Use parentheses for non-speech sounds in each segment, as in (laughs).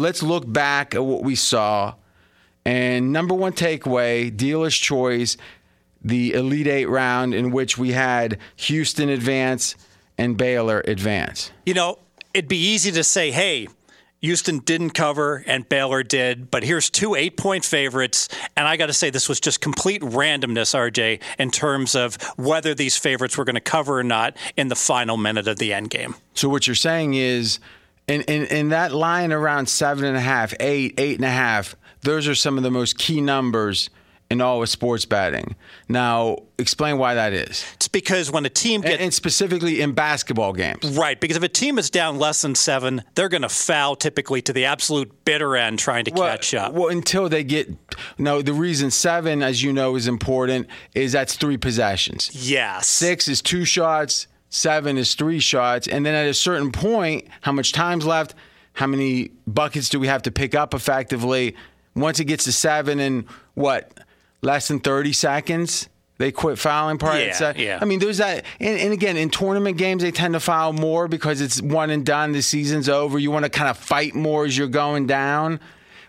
Let's look back at what we saw. And number one takeaway, dealer's choice, the Elite Eight round in which we had Houston advance and Baylor advance. You know, it'd be easy to say, hey, Houston didn't cover and Baylor did, but here's two eight point favorites. And I got to say, this was just complete randomness, RJ, in terms of whether these favorites were going to cover or not in the final minute of the end game. So what you're saying is, in, in, in that line around seven and a half, eight, eight and a half, those are some of the most key numbers in all of sports betting. Now, explain why that is. It's because when a team gets. and specifically in basketball games. Right, because if a team is down less than seven, they're going to foul typically to the absolute bitter end trying to catch up. Well, until they get no, the reason seven, as you know, is important is that's three possessions. yes. Six is two shots, seven is three shots, and then at a certain point, how much time's left? How many buckets do we have to pick up effectively? Once it gets to seven and what, less than thirty seconds, they quit fouling prior Yeah, yeah. I mean, there's that, and, and again, in tournament games, they tend to foul more because it's one and done. The season's over. You want to kind of fight more as you're going down.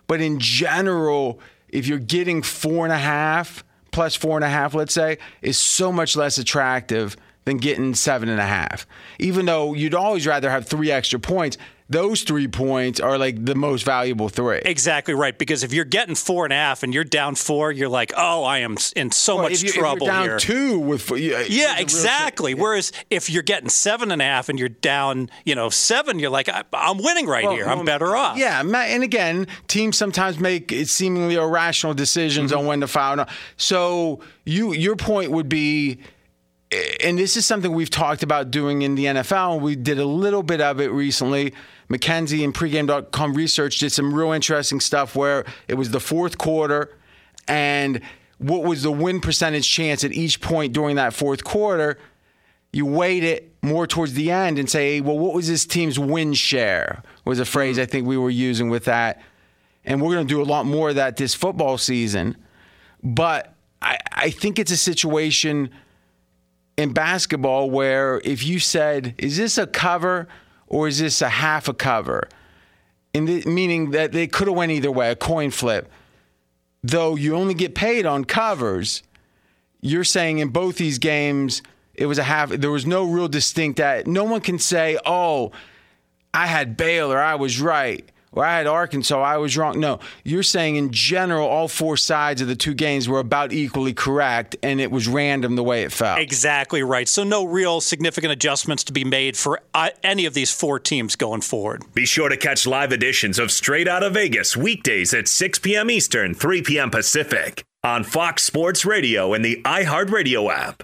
But in general, if you're getting four and a half plus four and a half, let's say, is so much less attractive than getting seven and a half. Even though you'd always rather have three extra points, those three points are like the most valuable three. Exactly right. Because if you're getting four and a half and you're down four, you're like, oh, I am in so Well, much you, trouble down here. two with four, yeah, yeah, exactly. chance- Whereas if you're getting seven and a half and you're down, you know, seven, you're like, I, I'm winning right Well, here. I'm well, better off. Yeah, and again, teams sometimes make seemingly irrational decisions Mm-hmm. on when to foul. So you, your point would be, and this is something we've talked about doing in the NFL. We did a little bit of it recently. McKenzie and pregame.com research did some real interesting stuff where it was the fourth quarter and what was the win percentage chance at each point during that fourth quarter you weight it more towards the end and say, well, what was this team's win share? Was a phrase mm-hmm. I think we were using with that. And we're going to do a lot more of that this football season. But I, I think it's a situation in basketball where if you said, is this a cover or is this a half a cover? In the, meaning that they could have went either way, a coin flip. Though you only get paid on covers, you're saying in both these games it was a half there was no real distinct that no one can say oh i had baylor i was right or i had arkansas i was wrong no you're saying in general all four sides of the two games were about equally correct and it was random the way it fell Exactly right. So no real significant adjustments to be made for uh, any of these four teams going forward. Be sure to catch live editions of Straight Outta Vegas weekdays at 6 p.m. Eastern, 3 p.m. Pacific on Fox Sports Radio and the iHeartRadio app.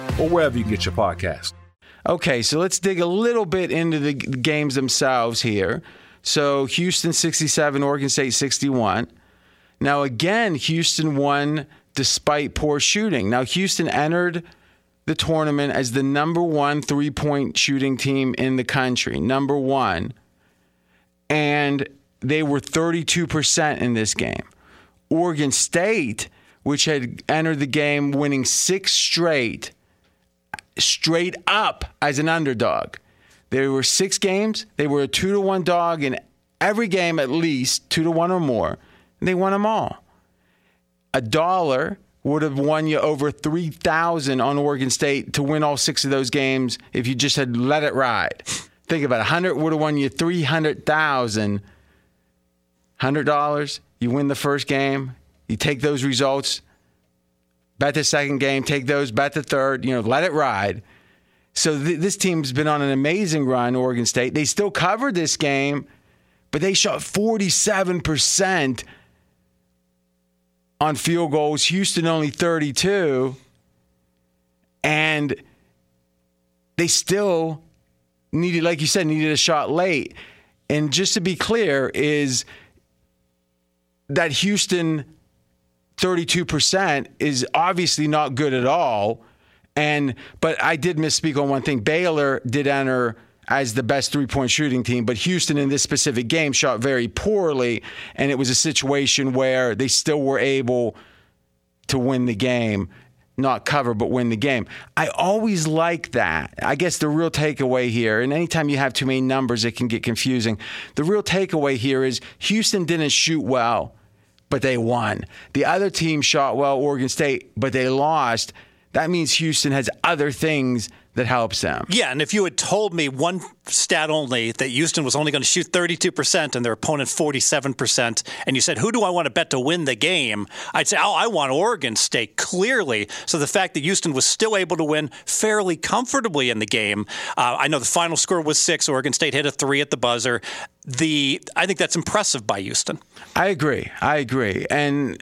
or wherever you get your podcast. Okay, so let's dig a little bit into the games themselves here. So Houston 67, Oregon State 61. Now, again, Houston won despite poor shooting. Now, Houston entered the tournament as the number one three point shooting team in the country. Number one. And they were 32% in this game. Oregon State, which had entered the game winning six straight, straight up as an underdog. There were six games. They were a two to one dog in every game, at least two to one or more. And they won them all. A dollar would have won you over 3000 on Oregon State to win all six of those games if you just had let it ride. Think about it. 100 would have won you 300,000. $100, you win the first game, you take those results, bet the second game, take those, bet the third, you know, let it ride. So th- this team's been on an amazing run, Oregon State. They still covered this game, but they shot 47% on field goals. Houston only 32. And they still needed, like you said, needed a shot late. And just to be clear, is that Houston 32% is obviously not good at all. And but I did misspeak on one thing. Baylor did enter as the best three-point shooting team, but Houston in this specific game shot very poorly, and it was a situation where they still were able to win the game, not cover, but win the game. I always like that. I guess the real takeaway here, and anytime you have too many numbers, it can get confusing. The real takeaway here is Houston didn't shoot well, but they won. The other team shot well, Oregon State, but they lost. That means Houston has other things that helps them. Yeah, and if you had told me one stat only that Houston was only going to shoot 32% and their opponent 47%, and you said, who do I want to bet to win the game? I'd say, oh, I want Oregon State, clearly. So the fact that Houston was still able to win fairly comfortably in the game, uh, I know the final score was six. Oregon State hit a three at the buzzer. The I think that's impressive by Houston. I agree. I agree. And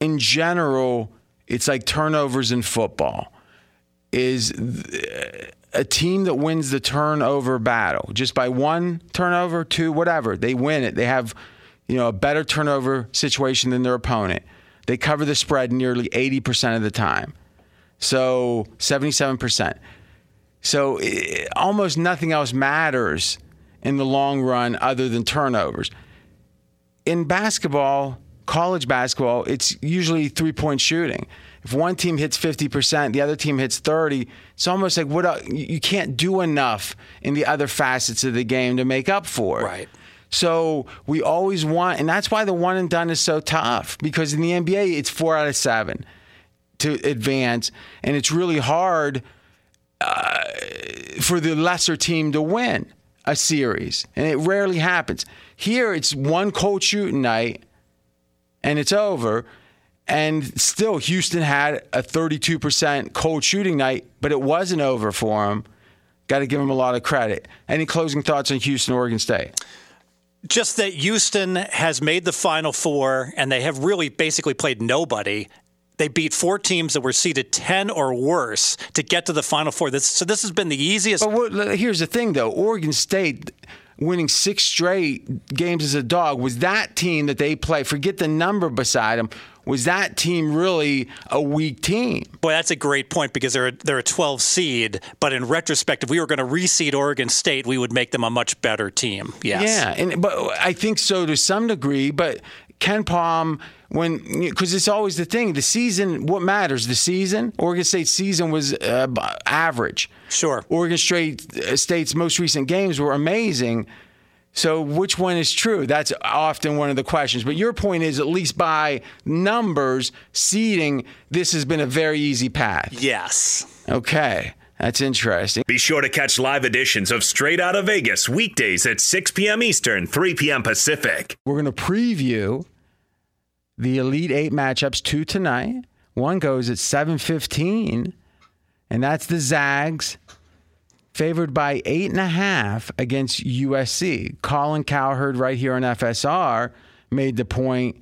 in general, it's like turnovers in football. Is a team that wins the turnover battle just by one turnover, two, whatever, they win it. They have, you know, a better turnover situation than their opponent. They cover the spread nearly 80% of the time. So 77%. So eh, almost nothing else matters in the long run other than turnovers. In basketball, college basketball, it's usually three point shooting. If one team hits 50%, the other team hits 30, it's almost like what you can't do enough in the other facets of the game to make up for it. Right. So we always want, and that's why the one and done is so tough because in the NBA, it's four out of seven to advance, and it's really hard uh, for the lesser team to win a series, and it rarely happens. Here, it's one cold shooting night, and it's over. And still, Houston had a 32% cold shooting night, but it wasn't over for them. Got to give them a lot of credit. Any closing thoughts on Houston, Oregon State? Just that Houston has made the Final Four, and they have really basically played nobody. They beat four teams that were seeded 10 or worse to get to the Final Four. This, so this has been the easiest. But what, here's the thing, though Oregon State winning six straight games as a dog was that team that they play. Forget the number beside them. Was that team really a weak team? Boy, that's a great point because they're a, they're a 12 seed. But in retrospect, if we were going to reseed Oregon State, we would make them a much better team. Yes. Yeah, and but I think so to some degree. But KenPom, when because it's always the thing, the season. What matters? The season. Oregon State's season was uh, average. Sure. Oregon State uh, State's most recent games were amazing. So which one is true? That's often one of the questions. But your point is, at least by numbers, seeding, this has been a very easy path. Yes. Okay. That's interesting. Be sure to catch live editions of Straight Outta Vegas weekdays at 6 p.m. Eastern, 3 p.m. Pacific. We're going to preview the Elite Eight matchups two tonight. One goes at 7:15, and that's the Zags favored by eight and a half against USC. Colin Cowherd, right here on FSR, made the point.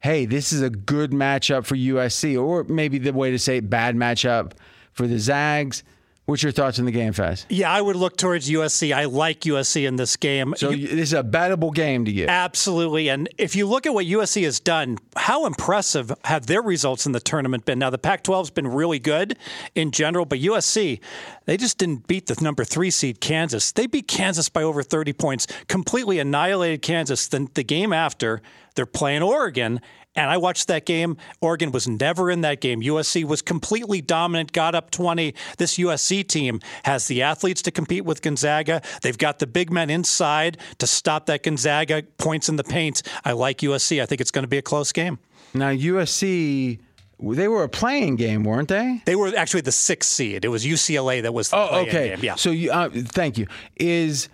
Hey, this is a good matchup for USC, or maybe the way to say it, bad matchup for the Zags. What's your thoughts on the game, Faz? Yeah, I would look towards USC. I like USC in this game. So You- this is a bettable game to you. Absolutely. And if you look at what USC has done, how impressive have their results in the tournament been? Now, the Pac 12 has been really good in general, but USC, they just didn't beat the number three seed Kansas. They beat Kansas by over 30 points, completely annihilated Kansas. Then the game after, they're playing Oregon. And I watched that game. Oregon was never in that game. USC was completely dominant, got up 20. This USC team has the athletes to compete with Gonzaga. They've got the big men inside to stop that Gonzaga points in the paint. I like USC. I think it's going to be a close game. Now USC, they were a play-in game, weren't they? They were actually the sixth seed. It was UCLA that was the Oh, okay. game. Yeah. So you, uh, thank you. Is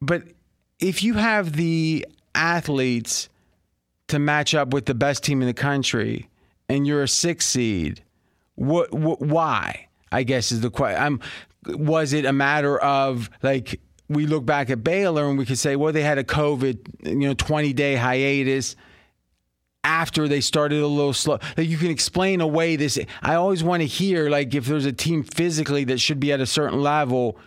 but if you have the athletes to match up with the best team in the country, and you're a six seed, what, what why? I guess is the question. Um, was it a matter of like we look back at Baylor and we could say, well, they had a COVID, you know, 20 day hiatus after they started a little slow. Like you can explain away this. I always want to hear like if there's a team physically that should be at a certain level,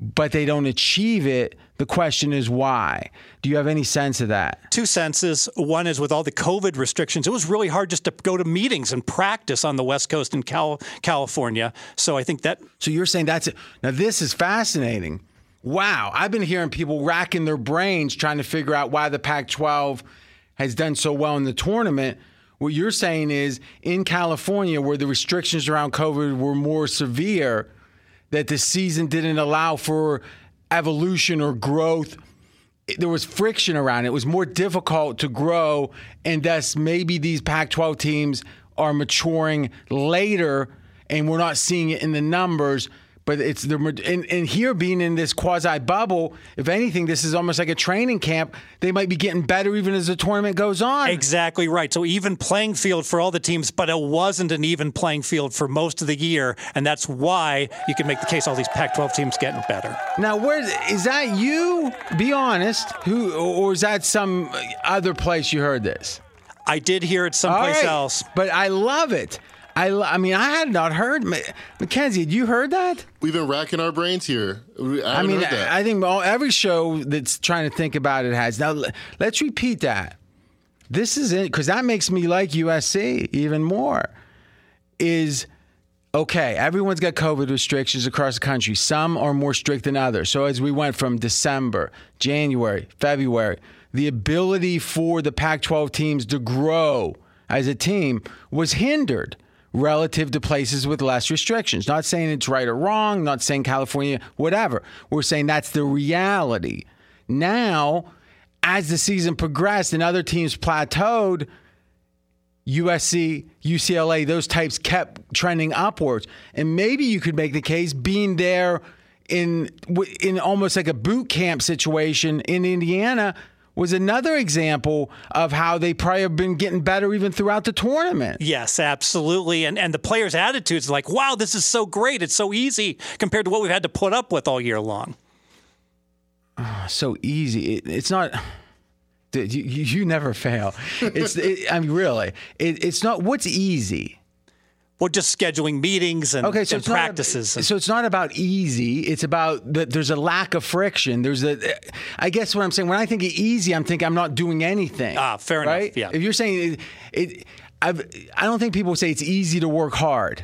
but they don't achieve it. The question is why. Do you have any sense of that? two senses. One is with all the COVID restrictions, it was really hard just to go to meetings and practice on the West Coast in Cal- California. So I think that So you're saying that's it. Now this is fascinating. Wow, I've been hearing people racking their brains trying to figure out why the Pac-12 has done so well in the tournament. What you're saying is in California, where the restrictions around COVID were more severe, that the season didn't allow for evolution or growth. There was friction around it. It was more difficult to grow, and thus maybe these Pac 12 teams are maturing later, and we're not seeing it in the numbers. But it's the and, and here being in this quasi bubble. If anything, this is almost like a training camp. They might be getting better even as the tournament goes on. Exactly right. So even playing field for all the teams, but it wasn't an even playing field for most of the year, and that's why you can make the case all these Pac-12 teams getting better. Now, where is that? You be honest. Who or is that some other place you heard this? I did hear it someplace right. else. But I love it. I, I mean, I had not heard. Ma- Mackenzie, had you heard that? We've been racking our brains here. I, I mean, heard that. I think all, every show that's trying to think about it has. Now, let's repeat that. This is it because that makes me like USC even more. Is okay, everyone's got COVID restrictions across the country. Some are more strict than others. So as we went from December, January, February, the ability for the Pac 12 teams to grow as a team was hindered relative to places with less restrictions. Not saying it's right or wrong, not saying California, whatever. We're saying that's the reality. Now, as the season progressed and other teams plateaued, USC, UCLA, those types kept trending upwards. And maybe you could make the case being there in in almost like a boot camp situation in Indiana was another example of how they probably have been getting better even throughout the tournament. Yes, absolutely. And and the players' attitudes like, wow, this is so great. It's so easy compared to what we've had to put up with all year long. Ah, so easy. It, it's not. Dude, you, you you never fail. It's. It, I mean, really. It, it's not. What's easy? Well, just scheduling meetings and, Okay, so and it's not- practices. so it's not about easy. It's about that. There's a lack of friction. There's a. I guess what I'm saying when I think easy, I'm thinking I'm not doing anything. Ah, fair enough, yeah. If you're saying it, it I've, I don't think people say it's easy to work hard.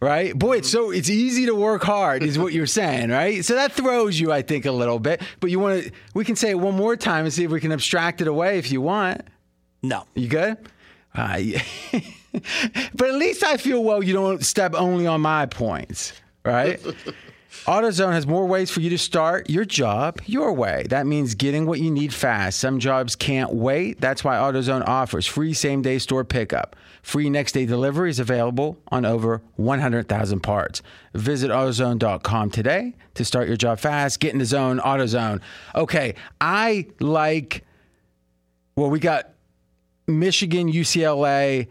Right, boy, it's so it's easy to work hard, is what you're saying, right? So that throws you, I think, a little bit. But you want to, we can say it one more time and see if we can abstract it away if you want. no. You good? Uh, (laughs) yeah. but at least I feel well. You don't step only on my points, right? (laughs) AutoZone has more ways for you to start your job your way. That means getting what you need fast. Some jobs can't wait. That's why AutoZone offers free same day store pickup. Free next day delivery is available on over 100,000 parts. Visit AutoZone.com today to start your job fast. Get in the zone, AutoZone. Okay, I like, well, we got Michigan, UCLA.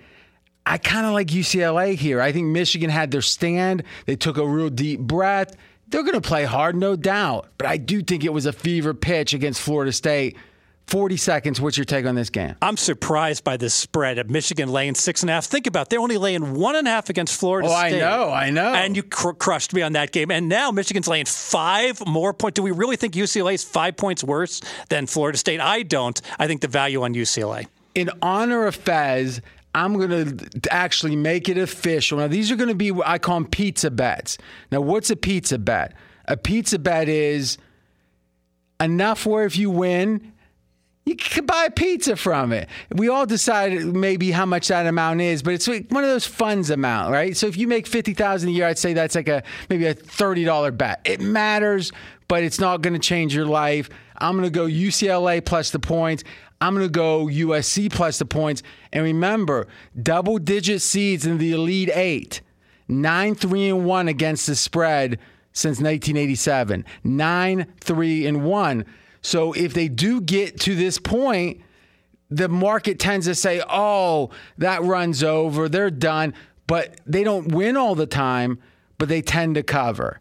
I kind of like UCLA here. I think Michigan had their stand. They took a real deep breath. They're going to play hard, no doubt. But I do think it was a fever pitch against Florida State. 40 seconds. What's your take on this game? I'm surprised by this spread of Michigan laying six and a half. Think about it, they're only laying one and a half against Florida Oh, I State. know, I know. And you cr- crushed me on that game. And now Michigan's laying five more points. Do we really think UCLA is five points worse than Florida State? I don't. I think the value on UCLA. In honor of Fez, I'm going to actually make it official. Now, these are going to be what I call them pizza bets. Now, what's a pizza bet? A pizza bet is enough where if you win, you can buy a pizza from it. We all decide maybe how much that amount is, but it's like one of those funds amount, right? So if you make fifty thousand a year, I'd say that's like a maybe a thirty dollar bet. It matters, but it's not going to change your life. I'm going to go UCLA plus the points. I'm going to go USC plus the points. And remember, double digit seeds in the Elite Eight, nine three and one against the spread since 1987. Nine three and one. So if they do get to this point, the market tends to say, oh, that runs over, they're done. But they don't win all the time, but they tend to cover.